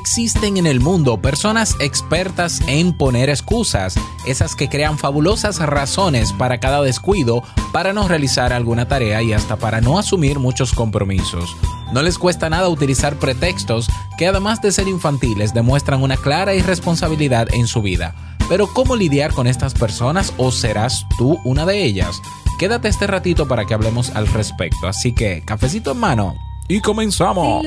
Existen en el mundo personas expertas en poner excusas, esas que crean fabulosas razones para cada descuido, para no realizar alguna tarea y hasta para no asumir muchos compromisos. No les cuesta nada utilizar pretextos que además de ser infantiles demuestran una clara irresponsabilidad en su vida. Pero ¿cómo lidiar con estas personas o serás tú una de ellas? Quédate este ratito para que hablemos al respecto. Así que, cafecito en mano y comenzamos.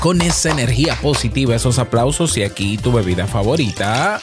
Con esa energía positiva, esos aplausos y aquí tu bebida favorita.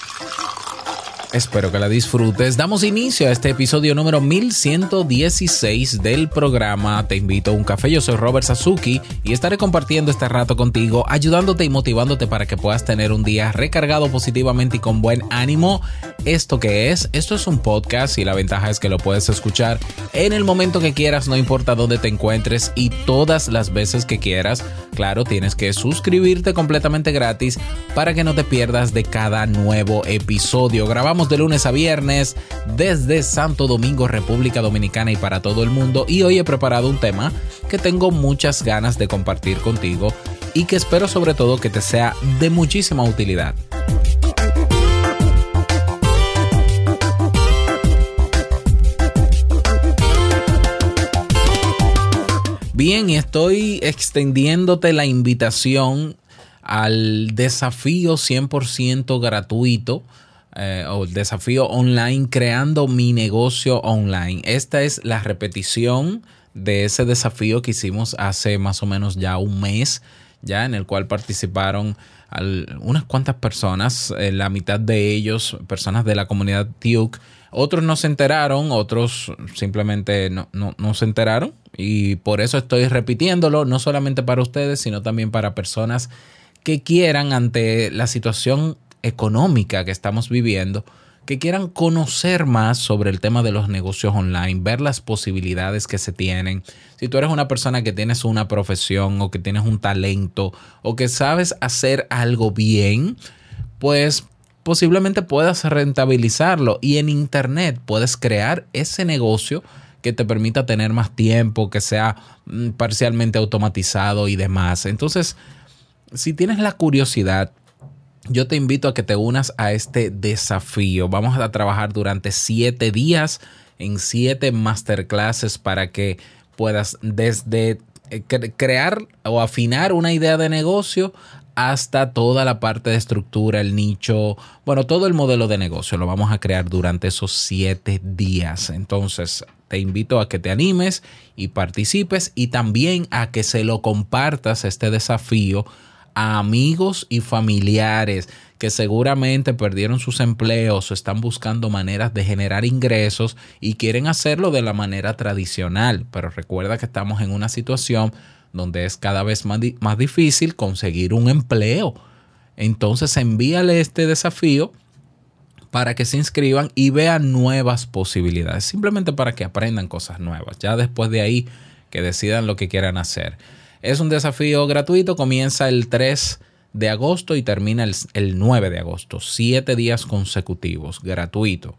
Espero que la disfrutes. Damos inicio a este episodio número 1116 del programa Te invito a un café. Yo soy Robert Sasuki y estaré compartiendo este rato contigo, ayudándote y motivándote para que puedas tener un día recargado positivamente y con buen ánimo. ¿Esto qué es? Esto es un podcast y la ventaja es que lo puedes escuchar en el momento que quieras, no importa dónde te encuentres y todas las veces que quieras. Claro, tienes que suscribirte completamente gratis para que no te pierdas de cada nuevo episodio. Grabamos de lunes a viernes desde Santo Domingo, República Dominicana y para todo el mundo. Y hoy he preparado un tema que tengo muchas ganas de compartir contigo y que espero sobre todo que te sea de muchísima utilidad. Bien, estoy extendiéndote la invitación al desafío 100% gratuito eh, o el desafío online creando mi negocio online. Esta es la repetición de ese desafío que hicimos hace más o menos ya un mes, ya en el cual participaron unas cuantas personas, eh, la mitad de ellos personas de la comunidad TIUC. Otros no se enteraron, otros simplemente no, no, no se enteraron y por eso estoy repitiéndolo, no solamente para ustedes, sino también para personas que quieran ante la situación económica que estamos viviendo, que quieran conocer más sobre el tema de los negocios online, ver las posibilidades que se tienen. Si tú eres una persona que tienes una profesión o que tienes un talento o que sabes hacer algo bien, pues posiblemente puedas rentabilizarlo y en internet puedes crear ese negocio que te permita tener más tiempo, que sea mm, parcialmente automatizado y demás. Entonces, si tienes la curiosidad, yo te invito a que te unas a este desafío. Vamos a trabajar durante siete días en siete masterclasses para que puedas desde eh, crear o afinar una idea de negocio hasta toda la parte de estructura, el nicho, bueno, todo el modelo de negocio lo vamos a crear durante esos siete días. Entonces, te invito a que te animes y participes y también a que se lo compartas este desafío a amigos y familiares que seguramente perdieron sus empleos o están buscando maneras de generar ingresos y quieren hacerlo de la manera tradicional. Pero recuerda que estamos en una situación donde es cada vez más, más difícil conseguir un empleo. Entonces envíale este desafío para que se inscriban y vean nuevas posibilidades, simplemente para que aprendan cosas nuevas. Ya después de ahí que decidan lo que quieran hacer. Es un desafío gratuito, comienza el 3 de agosto y termina el, 9 de agosto. Siete días consecutivos, gratuito.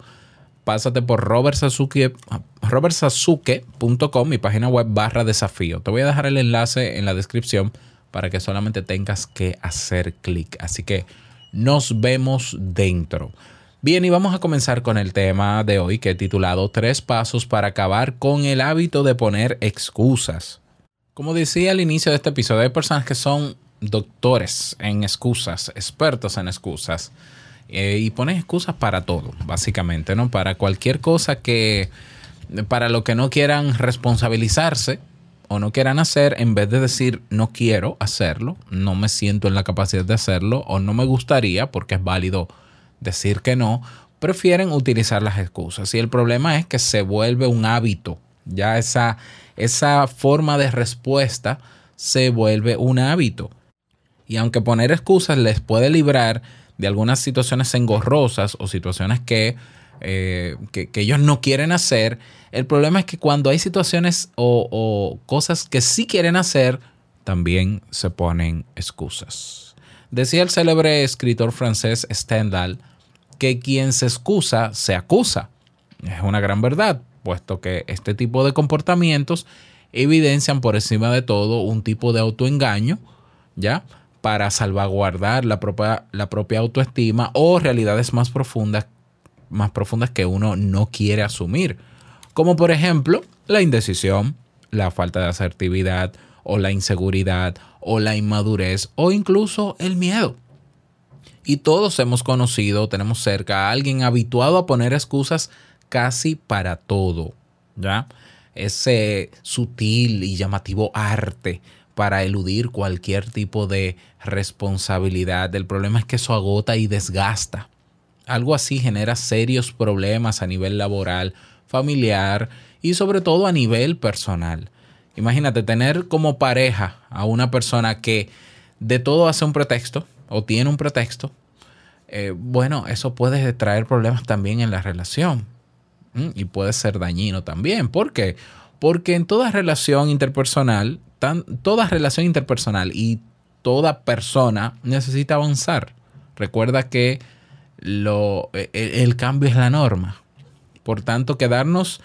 Pásate por robertsasuke.com, mi página web barra desafío. Te voy a dejar el enlace en la descripción para que solamente tengas que hacer clic. Así que nos vemos dentro. Bien, y vamos a comenzar con el tema de hoy que he titulado Tres pasos para acabar con el hábito de poner excusas. Como decía al inicio de este episodio, hay personas que son doctores en excusas, expertos en excusas, eh, y ponen excusas para todo, básicamente, ¿no? Para cualquier cosa que, para lo que no quieran responsabilizarse o no quieran hacer, en vez de decir no quiero hacerlo, no me siento en la capacidad de hacerlo o no me gustaría, porque es válido decir que no, prefieren utilizar las excusas. Y el problema es que se vuelve un hábito, ya esa, esa forma de respuesta se vuelve un hábito. Y aunque poner excusas les puede librar de algunas situaciones engorrosas o situaciones que, eh, que, ellos no quieren hacer, el problema es que cuando hay situaciones o, o cosas que sí quieren hacer, también se ponen excusas. Decía el célebre escritor francés Stendhal que quien se excusa se acusa. Es una gran verdad, puesto que este tipo de comportamientos evidencian por encima de todo un tipo de autoengaño, ¿ya? para salvaguardar la propia, la propia autoestima o realidades más profundas, más profundas que uno no quiere asumir. Como por ejemplo la indecisión, la falta de asertividad o la inseguridad o la inmadurez o incluso el miedo. Y todos hemos conocido, tenemos cerca a alguien habituado a poner excusas casi para todo, ¿ya? Ese sutil y llamativo arte para eludir cualquier tipo de responsabilidad. El problema es que eso agota y desgasta. Algo así genera serios problemas a nivel laboral, familiar y sobre todo a nivel personal. Imagínate tener como pareja a una persona que de todo hace un pretexto o tiene un pretexto. Eh, bueno, eso puede traer problemas también en la relación y puede ser dañino también. ¿Por qué? Porque en toda relación interpersonal toda relación interpersonal y toda persona necesita avanzar. Recuerda que lo, e, e, el, cambio es la norma. Por tanto, quedarnos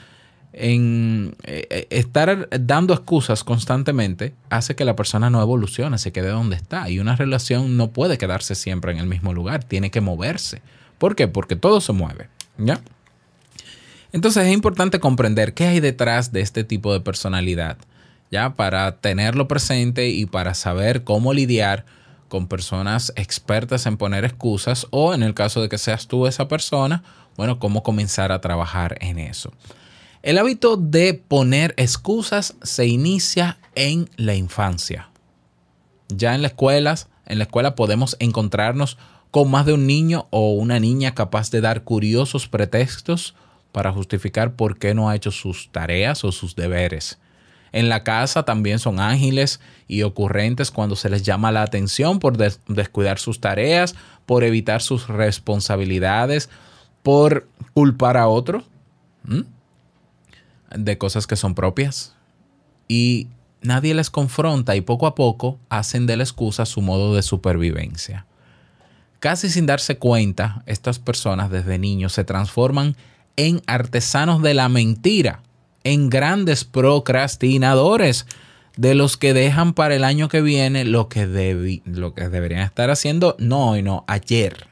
en e, estar dando excusas constantemente hace que la persona no evolucione, se quede donde está. Y una relación no puede quedarse siempre en el mismo lugar, tiene que moverse. ¿Por qué? Porque todo se mueve. ¿Ya? Entonces es importante comprender qué hay detrás de este tipo de personalidad. ¿ya? Para tenerlo presente y para saber cómo lidiar con personas expertas en poner excusas o en el caso de que seas tú esa persona, bueno, cómo comenzar a trabajar en eso. El hábito de poner excusas se inicia en la infancia. Ya en las escuelas, en la escuela podemos encontrarnos con más de un niño o una niña capaz de dar curiosos pretextos para justificar por qué no ha hecho sus tareas o sus deberes. En la casa también son ágiles y ocurrentes cuando se les llama la atención por descuidar sus tareas, por evitar sus responsabilidades, por culpar a otro de cosas que son propias. Y nadie les confronta y poco a poco hacen de la excusa su modo de supervivencia. Casi sin darse cuenta, estas personas desde niños se transforman en artesanos de la mentira en grandes procrastinadores, de los que dejan para el año que viene lo que, lo que deberían estar haciendo no hoy, no, ayer.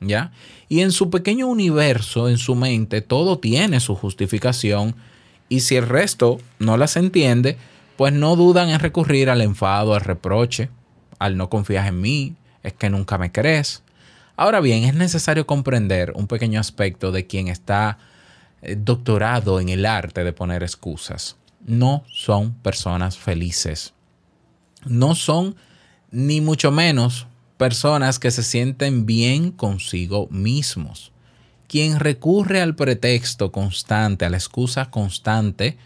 ¿Ya? Y en su pequeño universo, en su mente, todo tiene su justificación. Y si el resto no las entiende, pues no dudan en recurrir al enfado, al reproche, al no confías en mí, es que nunca me crees. Ahora bien, es necesario comprender un pequeño aspecto de quien está eh, doctorado en el arte de poner excusas. No son personas felices. No son ni mucho menos personas que se sienten bien consigo mismos. Quien recurre al pretexto constante, a la excusa constante,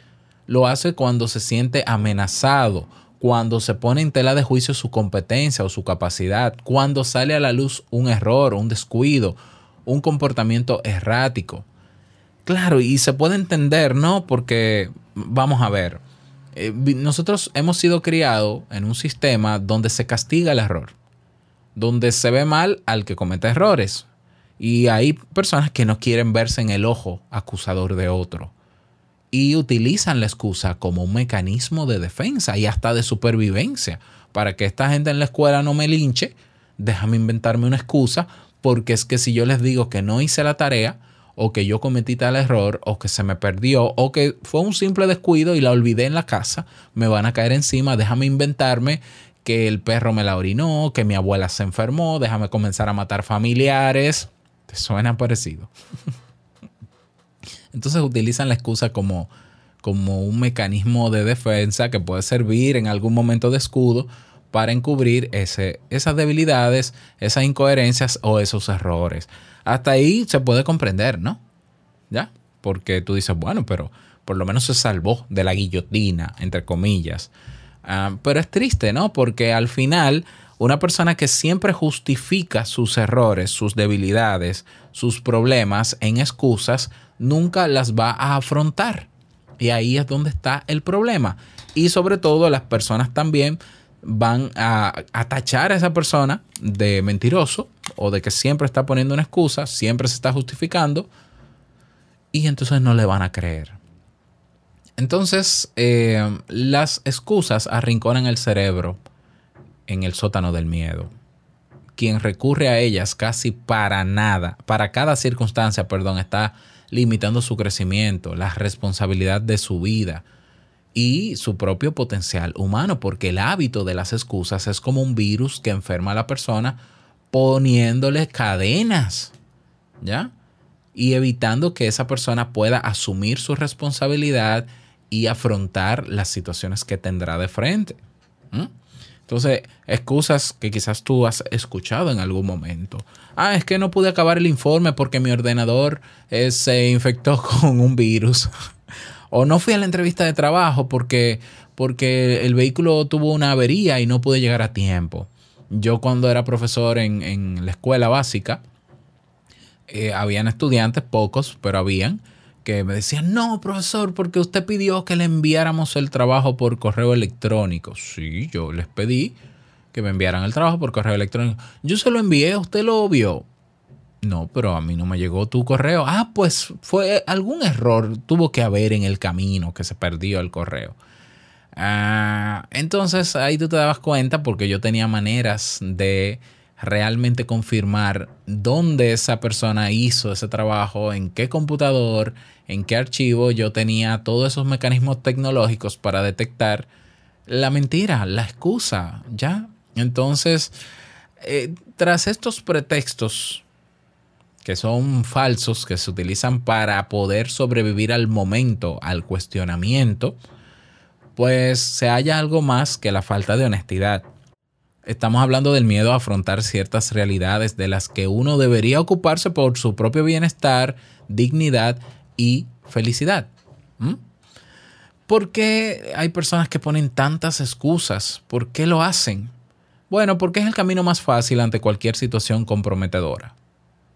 lo hace cuando se siente amenazado, cuando se pone en tela de juicio su competencia o su capacidad, cuando sale a la luz un error, un descuido, un comportamiento errático. Claro, y se puede entender, ¿no? Porque, vamos a ver, eh, nosotros hemos sido criados en un sistema donde se castiga el error, donde se ve mal al que comete errores. Y hay personas que no quieren verse en el ojo acusador de otro y utilizan la excusa como un mecanismo de defensa y hasta de supervivencia. Para que esta gente en la escuela no me linche, déjame inventarme una excusa porque es que si yo les digo que no hice la tarea, o que yo cometí tal error, o que se me perdió, o que fue un simple descuido y la olvidé en la casa, me van a caer encima, déjame inventarme que el perro me la orinó, que mi abuela se enfermó, déjame comenzar a matar familiares. ¿Te suena parecido? Entonces utilizan la excusa como, como un mecanismo de defensa que puede servir en algún momento de escudo para encubrir esas debilidades, esas incoherencias o esos errores. Hasta ahí se puede comprender, ¿no? ¿Ya? Porque tú dices, bueno, pero por lo menos se salvó de la guillotina, entre comillas. Ah, pero es triste, ¿no? Porque al final, una persona que siempre justifica sus errores, sus debilidades, sus problemas en excusas, nunca las va a afrontar. Y ahí es donde está el problema. Y sobre todo las personas también van a, a, tachar a esa persona de mentiroso o de que siempre está poniendo una excusa, siempre se está justificando y entonces no le van a creer. Entonces, eh, las excusas arrinconan el cerebro en el sótano del miedo. Quien recurre a ellas casi para nada, para cada circunstancia, perdón, está limitando su crecimiento, la responsabilidad de su vida y su propio potencial humano, porque el hábito de las excusas es como un virus que enferma a la persona poniéndole cadenas, ¿ya? Y evitando que esa persona pueda asumir su responsabilidad y afrontar las situaciones que tendrá de frente. Entonces, excusas que quizás tú has escuchado en algún momento. Ah, es que no pude acabar el informe porque mi ordenador eh, se infectó con un virus. o no fui a la entrevista de trabajo porque, porque el vehículo tuvo una avería y no pude llegar a tiempo. Yo cuando era profesor en, en la escuela básica, eh, habían estudiantes, pocos, pero habían, que me decían, no, profesor, porque usted pidió que le enviáramos el trabajo por correo electrónico. Sí, yo les pedí que me enviaran el trabajo por correo electrónico. Yo se lo envié, usted lo vio. No, pero a mí no me llegó tu correo. Ah, pues fue algún error, tuvo que haber en el camino que se perdió el correo. Ah, entonces ahí tú te dabas cuenta porque yo tenía maneras de realmente confirmar dónde esa persona hizo ese trabajo, en qué computador, en qué archivo yo tenía todos esos mecanismos tecnológicos para detectar la mentira, la excusa, ¿ya? Entonces, eh, tras estos pretextos que son falsos, que se utilizan para poder sobrevivir al momento, al cuestionamiento, pues se halla algo más que la falta de honestidad. Estamos hablando del miedo a afrontar ciertas realidades de las que uno debería ocuparse por su propio bienestar, dignidad y felicidad. ¿Por qué hay personas que ponen tantas excusas? ¿Por qué lo hacen? Bueno, porque es el camino más fácil ante cualquier situación comprometedora.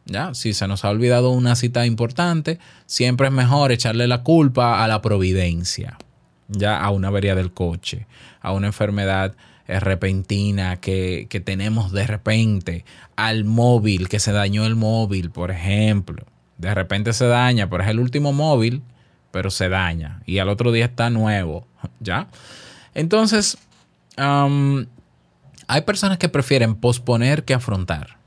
¿Ya? Si se nos ha olvidado una cita importante, siempre es mejor echarle la culpa a la providencia, ya a una avería del coche, a una enfermedad repentina que, que tenemos de repente, al móvil, que se dañó el móvil, por ejemplo. De repente se daña, pero es el último móvil, pero se daña. Y al otro día está nuevo, ¿ya? Entonces, hay personas que prefieren posponer que afrontar.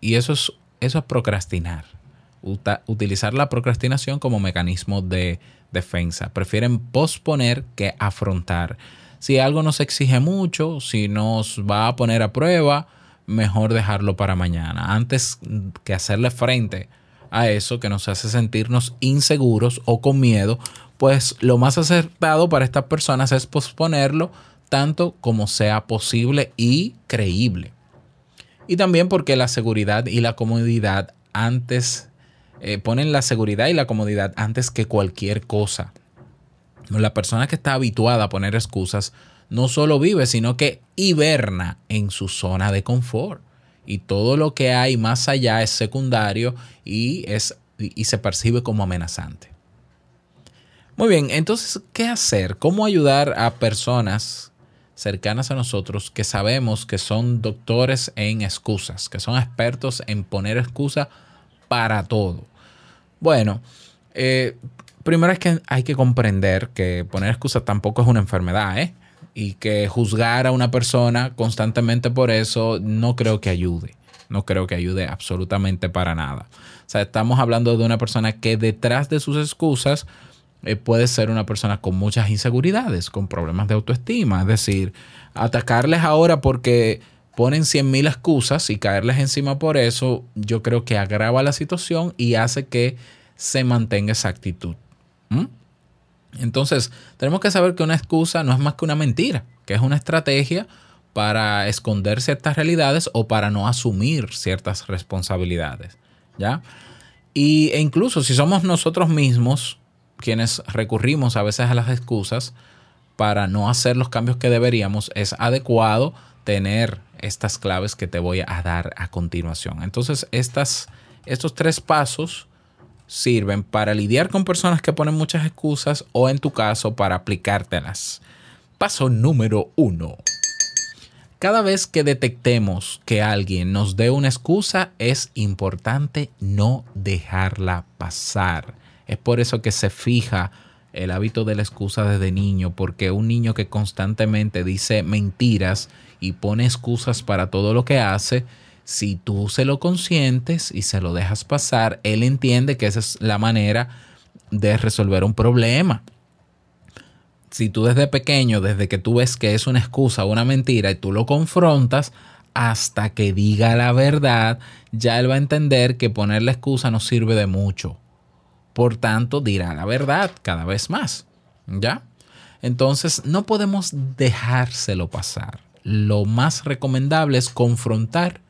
Y eso es, eso es procrastinar. utilizar la procrastinación como mecanismo de defensa. Prefieren posponer que afrontar. Si algo nos exige mucho, si nos va a poner a prueba, mejor dejarlo para mañana. Antes que hacerle frente a eso que nos hace sentirnos inseguros o con miedo, pues lo más acertado para estas personas es posponerlo tanto como sea posible y creíble. Y también porque la seguridad y la comodidad antes, eh, ponen la seguridad y la comodidad antes que cualquier cosa. La persona que está habituada a poner excusas no solo vive, sino que hiberna en su zona de confort. Y todo lo que hay más allá es secundario y, es, y se percibe como amenazante. Muy bien, entonces, ¿qué hacer? ¿Cómo ayudar a personas cercanas a nosotros que sabemos que son doctores en excusas, que son expertos en poner excusa para todo? Bueno, eh, primero es que hay que comprender que poner excusas tampoco es una enfermedad, ¿eh? Y que juzgar a una persona constantemente por eso no creo que ayude. No creo que ayude absolutamente para nada. O sea, estamos hablando de una persona que detrás de sus excusas eh, puede ser una persona con muchas inseguridades, con problemas de autoestima. Es decir, atacarles ahora porque ponen cien mil excusas y caerles encima por eso, yo creo que agrava la situación y hace que se mantenga esa actitud. Entonces, tenemos que saber que una excusa no es más que una mentira, que es una estrategia para esconder ciertas realidades o para no asumir ciertas responsabilidades. ¿Ya? Y, e incluso si somos nosotros mismos quienes recurrimos a veces a las excusas para no hacer los cambios que deberíamos, es adecuado tener estas claves que te voy a dar a continuación. Entonces, estas, estos tres pasos sirven para lidiar con personas que ponen muchas excusas o en tu caso para aplicártelas. Paso número uno. Cada vez que detectemos que alguien nos dé una excusa, es importante no dejarla pasar. Es por eso que se fija el hábito de la excusa desde niño, porque un niño que constantemente dice mentiras y pone excusas para todo lo que hace, si tú se lo consientes y se lo dejas pasar, él entiende que esa es la manera de resolver un problema. Si tú desde pequeño, desde que tú ves que es una excusa una mentira y tú lo confrontas, hasta que diga la verdad, ya él va a entender que poner la excusa no sirve de mucho. Por tanto, dirá la verdad cada vez más. ¿Ya? Entonces, no podemos dejárselo pasar. Lo más recomendable es confrontar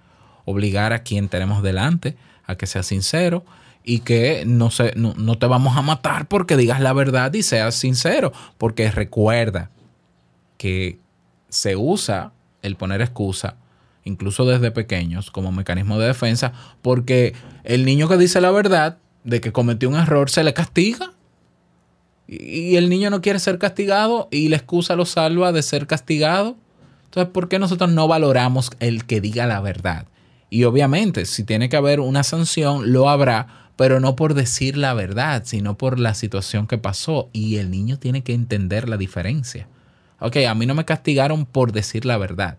obligar a quien tenemos delante a que sea sincero y que no, se, no, te vamos a matar porque digas la verdad y seas sincero. Porque recuerda que se usa el poner excusa, incluso desde pequeños, como mecanismo de defensa, porque el niño que dice la verdad de que cometió un error se le castiga. Y el niño no quiere ser castigado y la excusa lo salva de ser castigado. Entonces, ¿por qué nosotros no valoramos el que diga la verdad? Y obviamente, si tiene que haber una sanción, lo habrá, pero no por decir la verdad, sino por la situación que pasó. Y el niño tiene que entender la diferencia. Ok, a mí no me castigaron por decir la verdad.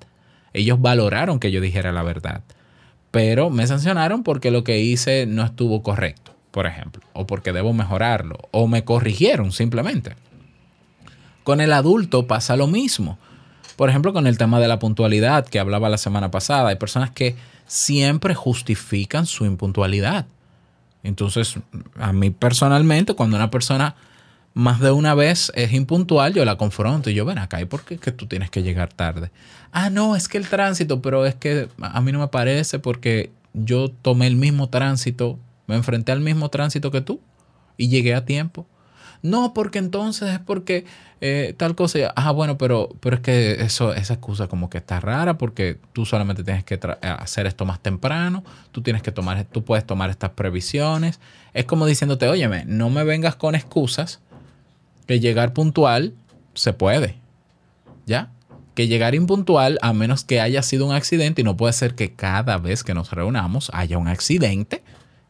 Ellos valoraron que yo dijera la verdad. Pero me sancionaron porque lo que hice no estuvo correcto, por ejemplo. O porque debo mejorarlo. O me corrigieron simplemente. Con el adulto pasa lo mismo. Por ejemplo, con el tema de la puntualidad que hablaba la semana pasada. Hay personas que siempre justifican su impuntualidad. Entonces, a mí personalmente, cuando una persona más de una vez es impuntual, yo la confronto y yo, ven acá, ¿y por qué que tú tienes que llegar tarde? Ah, no, es que el tránsito, pero es que a mí no me parece porque yo tomé el mismo tránsito, me enfrenté al mismo tránsito que tú y llegué a tiempo. No, porque entonces es porque eh, tal cosa. Ah, bueno, pero, pero es que eso, esa excusa como que está rara porque tú solamente tienes que eh, hacer esto más temprano, tú tienes que tomar, tú puedes tomar estas previsiones. Es como diciéndote, óyeme, no me vengas con excusas, que llegar puntual se puede. ¿Ya? Que llegar impuntual, a menos que haya sido un accidente, y no puede ser que cada vez que nos reunamos haya un accidente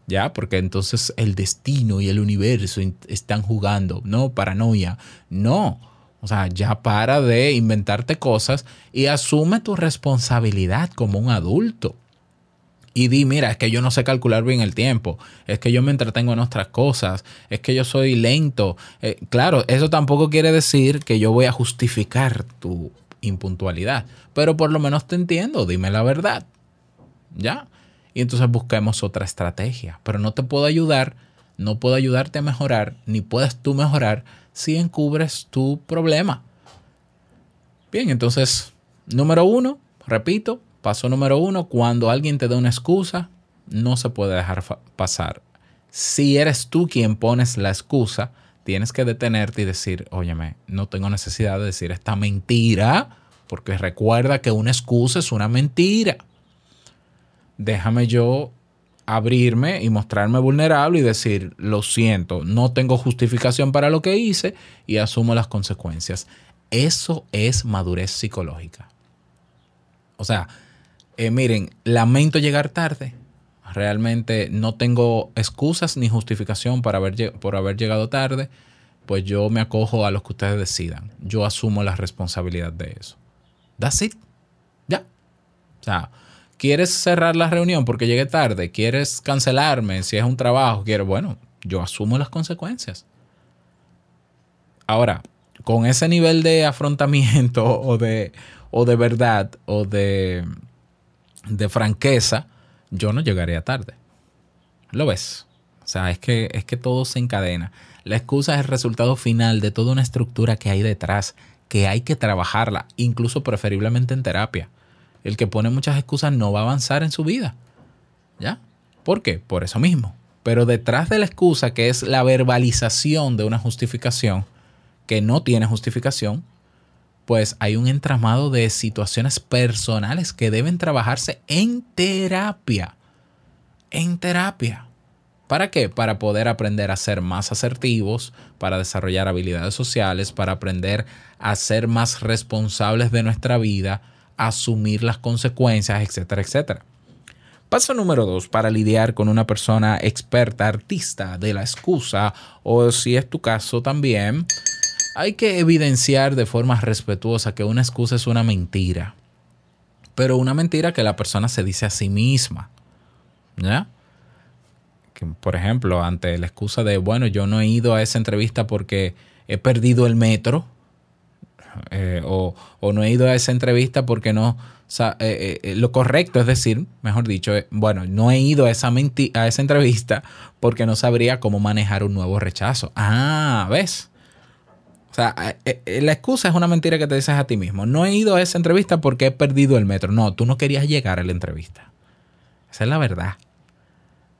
¿ya? Porque entonces el destino y el universo están jugando, no, paranoia, no. O sea, ya para de inventarte cosas y asume tu responsabilidad como un adulto. Y di, mira, es que yo no sé calcular bien el tiempo, es que yo me entretengo en otras cosas, es que yo soy lento. Eh, claro, eso tampoco quiere decir que yo voy a justificar tu impuntualidad, pero por lo menos te entiendo, dime la verdad. ¿Ya? Y entonces busquemos otra estrategia. Pero no te puedo ayudar, no puedo ayudarte a mejorar, ni puedes tú mejorar si encubres tu problema. Bien, entonces, número uno, repito, paso número uno, cuando alguien te da una excusa, no se puede dejar pasar. Si eres tú quien pones la excusa, tienes que detenerte y decir, óyeme, no tengo necesidad de decir esta mentira, porque recuerda que una excusa es una mentira déjame yo abrirme y mostrarme vulnerable y decir, lo siento, no tengo justificación para lo que hice y asumo las consecuencias. Eso es madurez psicológica. O sea, eh, miren, lamento llegar tarde. Realmente no tengo excusas ni justificación para haber, por haber llegado tarde. Pues yo me acojo a lo que ustedes decidan. Yo asumo la responsabilidad de eso. That's it. Ya. O sea, ¿Quieres cerrar la reunión porque llegué tarde? ¿Quieres cancelarme si es un trabajo? Quiero, bueno, yo asumo las consecuencias. Ahora, con ese nivel de afrontamiento o de, o de verdad o de, de franqueza, yo no llegaría tarde. ¿Lo ves? O sea, es que, es que todo se encadena. La excusa es el resultado final de toda una estructura que hay detrás, que hay que trabajarla, incluso preferiblemente en terapia. El que pone muchas excusas no va a avanzar en su vida. ¿Ya? ¿Por qué? Por eso mismo. Pero detrás de la excusa, que es la verbalización de una justificación, que no tiene justificación, pues hay un entramado de situaciones personales que deben trabajarse en terapia. En terapia. ¿Para qué? Para poder aprender a ser más asertivos, para desarrollar habilidades sociales, para aprender a ser más responsables de nuestra vida, asumir las consecuencias, etcétera, etcétera. Paso número dos, para lidiar con una persona experta, artista de la excusa, o si es tu caso también, hay que evidenciar de forma respetuosa que una excusa es una mentira, pero una mentira que la persona se dice a sí misma. ¿Ya? Que, por ejemplo, ante la excusa de, bueno, yo no he ido a esa entrevista porque he perdido el metro, eh, o, no he ido a esa entrevista porque no... Eh, eh, lo correcto es decir, mejor dicho, bueno, no he ido a esa, a esa entrevista porque no sabría cómo manejar un nuevo rechazo. Ah, ¿ves? O sea, la excusa es una mentira que te dices a ti mismo. No he ido a esa entrevista porque he perdido el metro. No, tú no querías llegar a la entrevista. Esa es la verdad.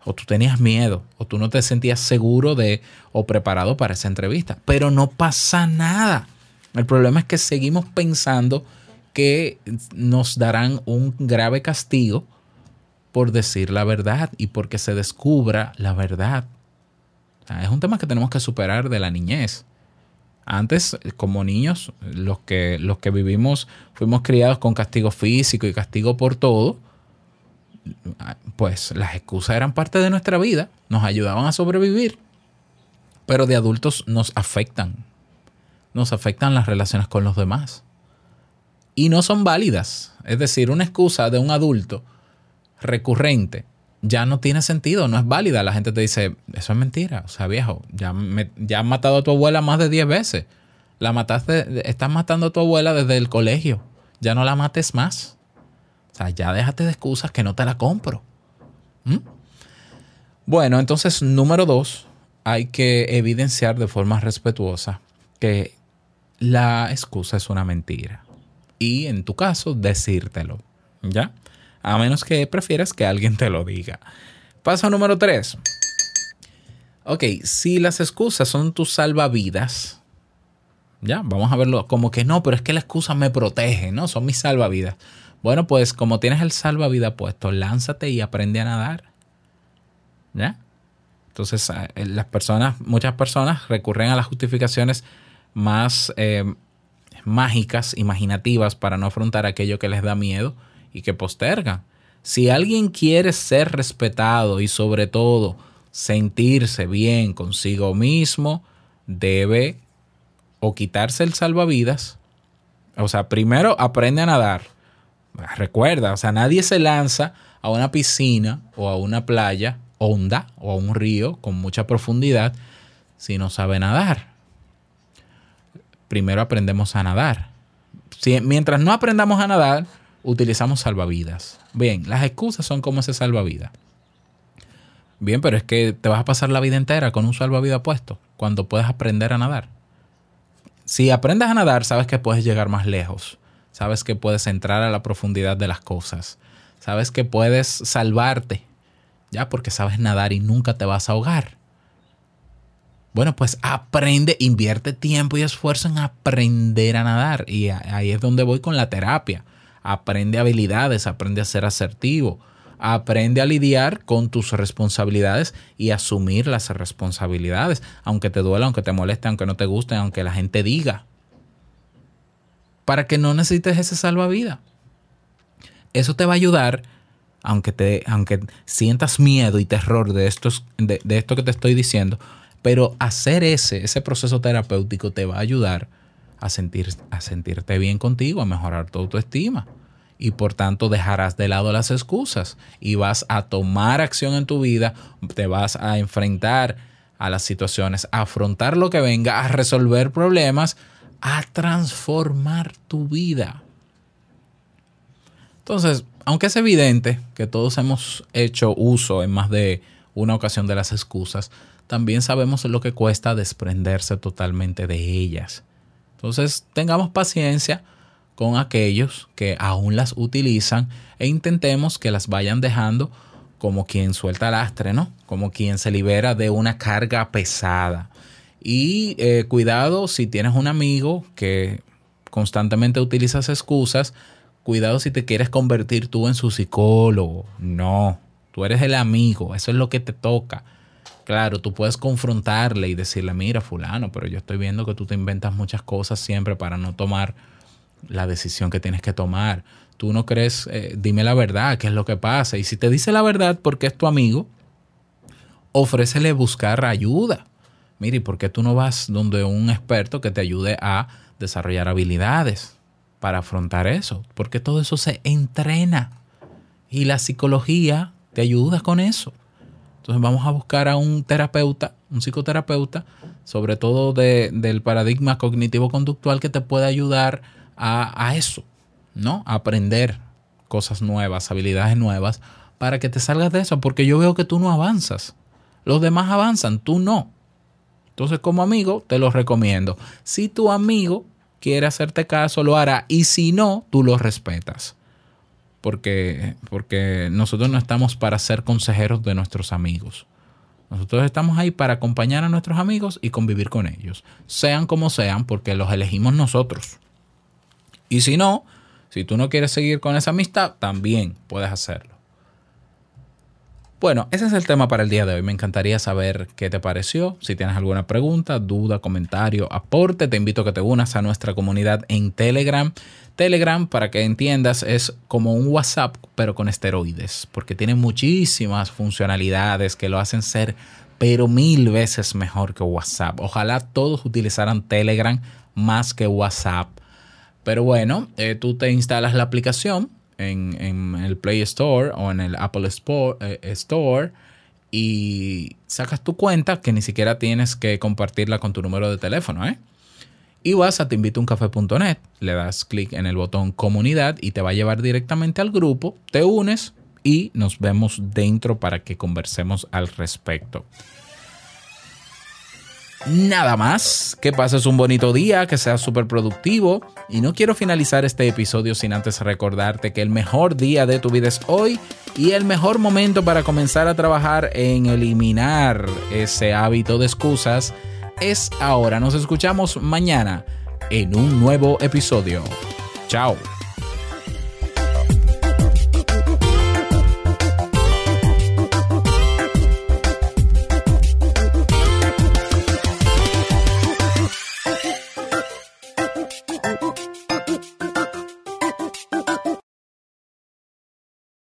O tú tenías miedo, o tú no te sentías seguro de o preparado para esa entrevista. Pero no pasa nada. El problema es que seguimos pensando que nos darán un grave castigo por decir la verdad y porque se descubra la verdad. es un tema que tenemos que superar de la niñez. Antes, como niños, los que, los que vivimos, fuimos criados con castigo físico y castigo por todo, pues las excusas eran parte de nuestra vida, nos ayudaban a sobrevivir, pero de adultos nos afectan nos afectan las relaciones con los demás. Y no son válidas. Es decir, una excusa de un adulto recurrente ya no tiene sentido, no es válida. La gente te dice, eso es mentira. O sea, viejo, ya, me, ya han matado a tu abuela más de 10 veces. La mataste, estás matando a tu abuela desde el colegio. Ya no la mates más. O sea, ya déjate de excusas que no te la compro. ¿Mm? Bueno, entonces, número dos, hay que evidenciar de forma respetuosa que la excusa es una mentira. Y en tu caso, decírtelo. ¿Ya? A menos que prefieras que alguien te lo diga. Paso número 3. Ok, si las excusas son tus salvavidas, ya, vamos a verlo como que no, pero es que la excusa me protege, ¿no? Son mis salvavidas. Bueno, pues como tienes el salvavidas puesto, lánzate y aprende a nadar. ¿Ya? Entonces, eh, las personas, muchas personas recurren a las justificaciones más eh, mágicas, imaginativas para no afrontar aquello que les da miedo y que postergan. Si alguien quiere ser respetado y sobre todo sentirse bien consigo mismo, debe o quitarse el salvavidas. O sea, primero aprende a nadar. Recuerda, o sea, nadie se lanza a una piscina o a una playa honda o a un río con mucha profundidad si no sabe nadar primero aprendemos a nadar. Si, mientras no aprendamos a nadar, utilizamos salvavidas. Bien, las excusas son como ese salvavidas. Bien, pero es que te vas a pasar la vida entera con un salvavidas puesto cuando puedes aprender a nadar. Si aprendes a nadar, sabes que puedes llegar más lejos. Sabes que puedes entrar a la profundidad de las cosas. Sabes que puedes salvarte. Ya, porque sabes nadar y nunca te vas a ahogar. Bueno, pues aprende, invierte tiempo y esfuerzo en aprender a nadar. Y ahí es donde voy con la terapia. Aprende habilidades, aprende a ser asertivo, aprende a lidiar con tus responsabilidades y asumir las responsabilidades, aunque te duela, aunque te moleste, aunque no te guste, aunque la gente diga. Para que no necesites ese salvavidas. Eso te va a ayudar, aunque, te, aunque sientas miedo y terror de, estos, de esto que te estoy diciendo, pero hacer ese, ese proceso terapéutico te va a ayudar a, sentir, a sentirte bien contigo, a mejorar tu autoestima. y por tanto dejarás de lado las excusas y vas a tomar acción en tu vida, te vas a enfrentar a las situaciones, a afrontar lo que venga, a resolver problemas, a transformar tu vida. Entonces, aunque es evidente que todos hemos hecho uso en más de una ocasión de las excusas, también sabemos lo que cuesta desprenderse totalmente de ellas. Entonces, tengamos paciencia con aquellos que aún las utilizan e intentemos que las vayan dejando como quien suelta lastre, ¿no? Como quien se libera de una carga pesada. Y eh, cuidado si tienes un amigo que constantemente utilizas excusas, cuidado si te quieres convertir tú en su psicólogo. No, tú eres el amigo, eso es lo que te toca. Claro, tú puedes confrontarle y decirle, mira, fulano, pero yo estoy viendo que tú te inventas muchas cosas siempre para no tomar la decisión que tienes que tomar. Tú no crees, eh, dime la verdad, qué es lo que pasa. Y si te dice la verdad porque es tu amigo, ofrécele buscar ayuda. Mire, ¿por qué tú no vas donde un experto que te ayude a desarrollar habilidades para afrontar eso? Porque todo eso se entrena. Y la psicología te ayuda con eso. Entonces vamos a buscar a un terapeuta, un psicoterapeuta, sobre todo del paradigma cognitivo-conductual que te pueda ayudar a, eso, ¿no? aprender cosas nuevas, habilidades nuevas, para que te salgas de eso, porque yo veo que tú no avanzas. Los demás avanzan, tú no. Entonces, como amigo, te lo recomiendo. Si tu amigo quiere hacerte caso, lo hará. Y si no, tú lo respetas. Porque, porque nosotros no estamos para ser consejeros de nuestros amigos. Nosotros estamos ahí para acompañar a nuestros amigos y convivir con ellos. Sean como sean, porque los elegimos nosotros. Y si no, si tú no quieres seguir con esa amistad, también puedes hacerlo. Bueno, ese es el tema para el día de hoy. Me encantaría saber qué te pareció. Si tienes alguna pregunta, duda, comentario, aporte, te invito a que te unas a nuestra comunidad en Telegram. Telegram, para que entiendas, es como un WhatsApp, pero con esteroides, porque tiene muchísimas funcionalidades que lo hacen ser, pero mil veces mejor que WhatsApp. Ojalá todos utilizaran Telegram más que WhatsApp pero bueno, eh, tú te instalas la aplicación en, el Play Store o en el Apple eh, Store y sacas tu cuenta que ni siquiera tienes que compartirla con tu número de teléfono, ¿eh? Y vas a teinvitouncafe.net, le das clic en el botón comunidad y te va a llevar directamente al grupo, te unes y nos vemos dentro para que conversemos al respecto nada más. Que pases un bonito día, que seas súper productivo. Y no quiero finalizar este episodio sin antes recordarte que el mejor día de tu vida es hoy y el mejor momento para comenzar a trabajar en eliminar ese hábito de excusas es ahora. Nos escuchamos mañana en un nuevo episodio. Chao.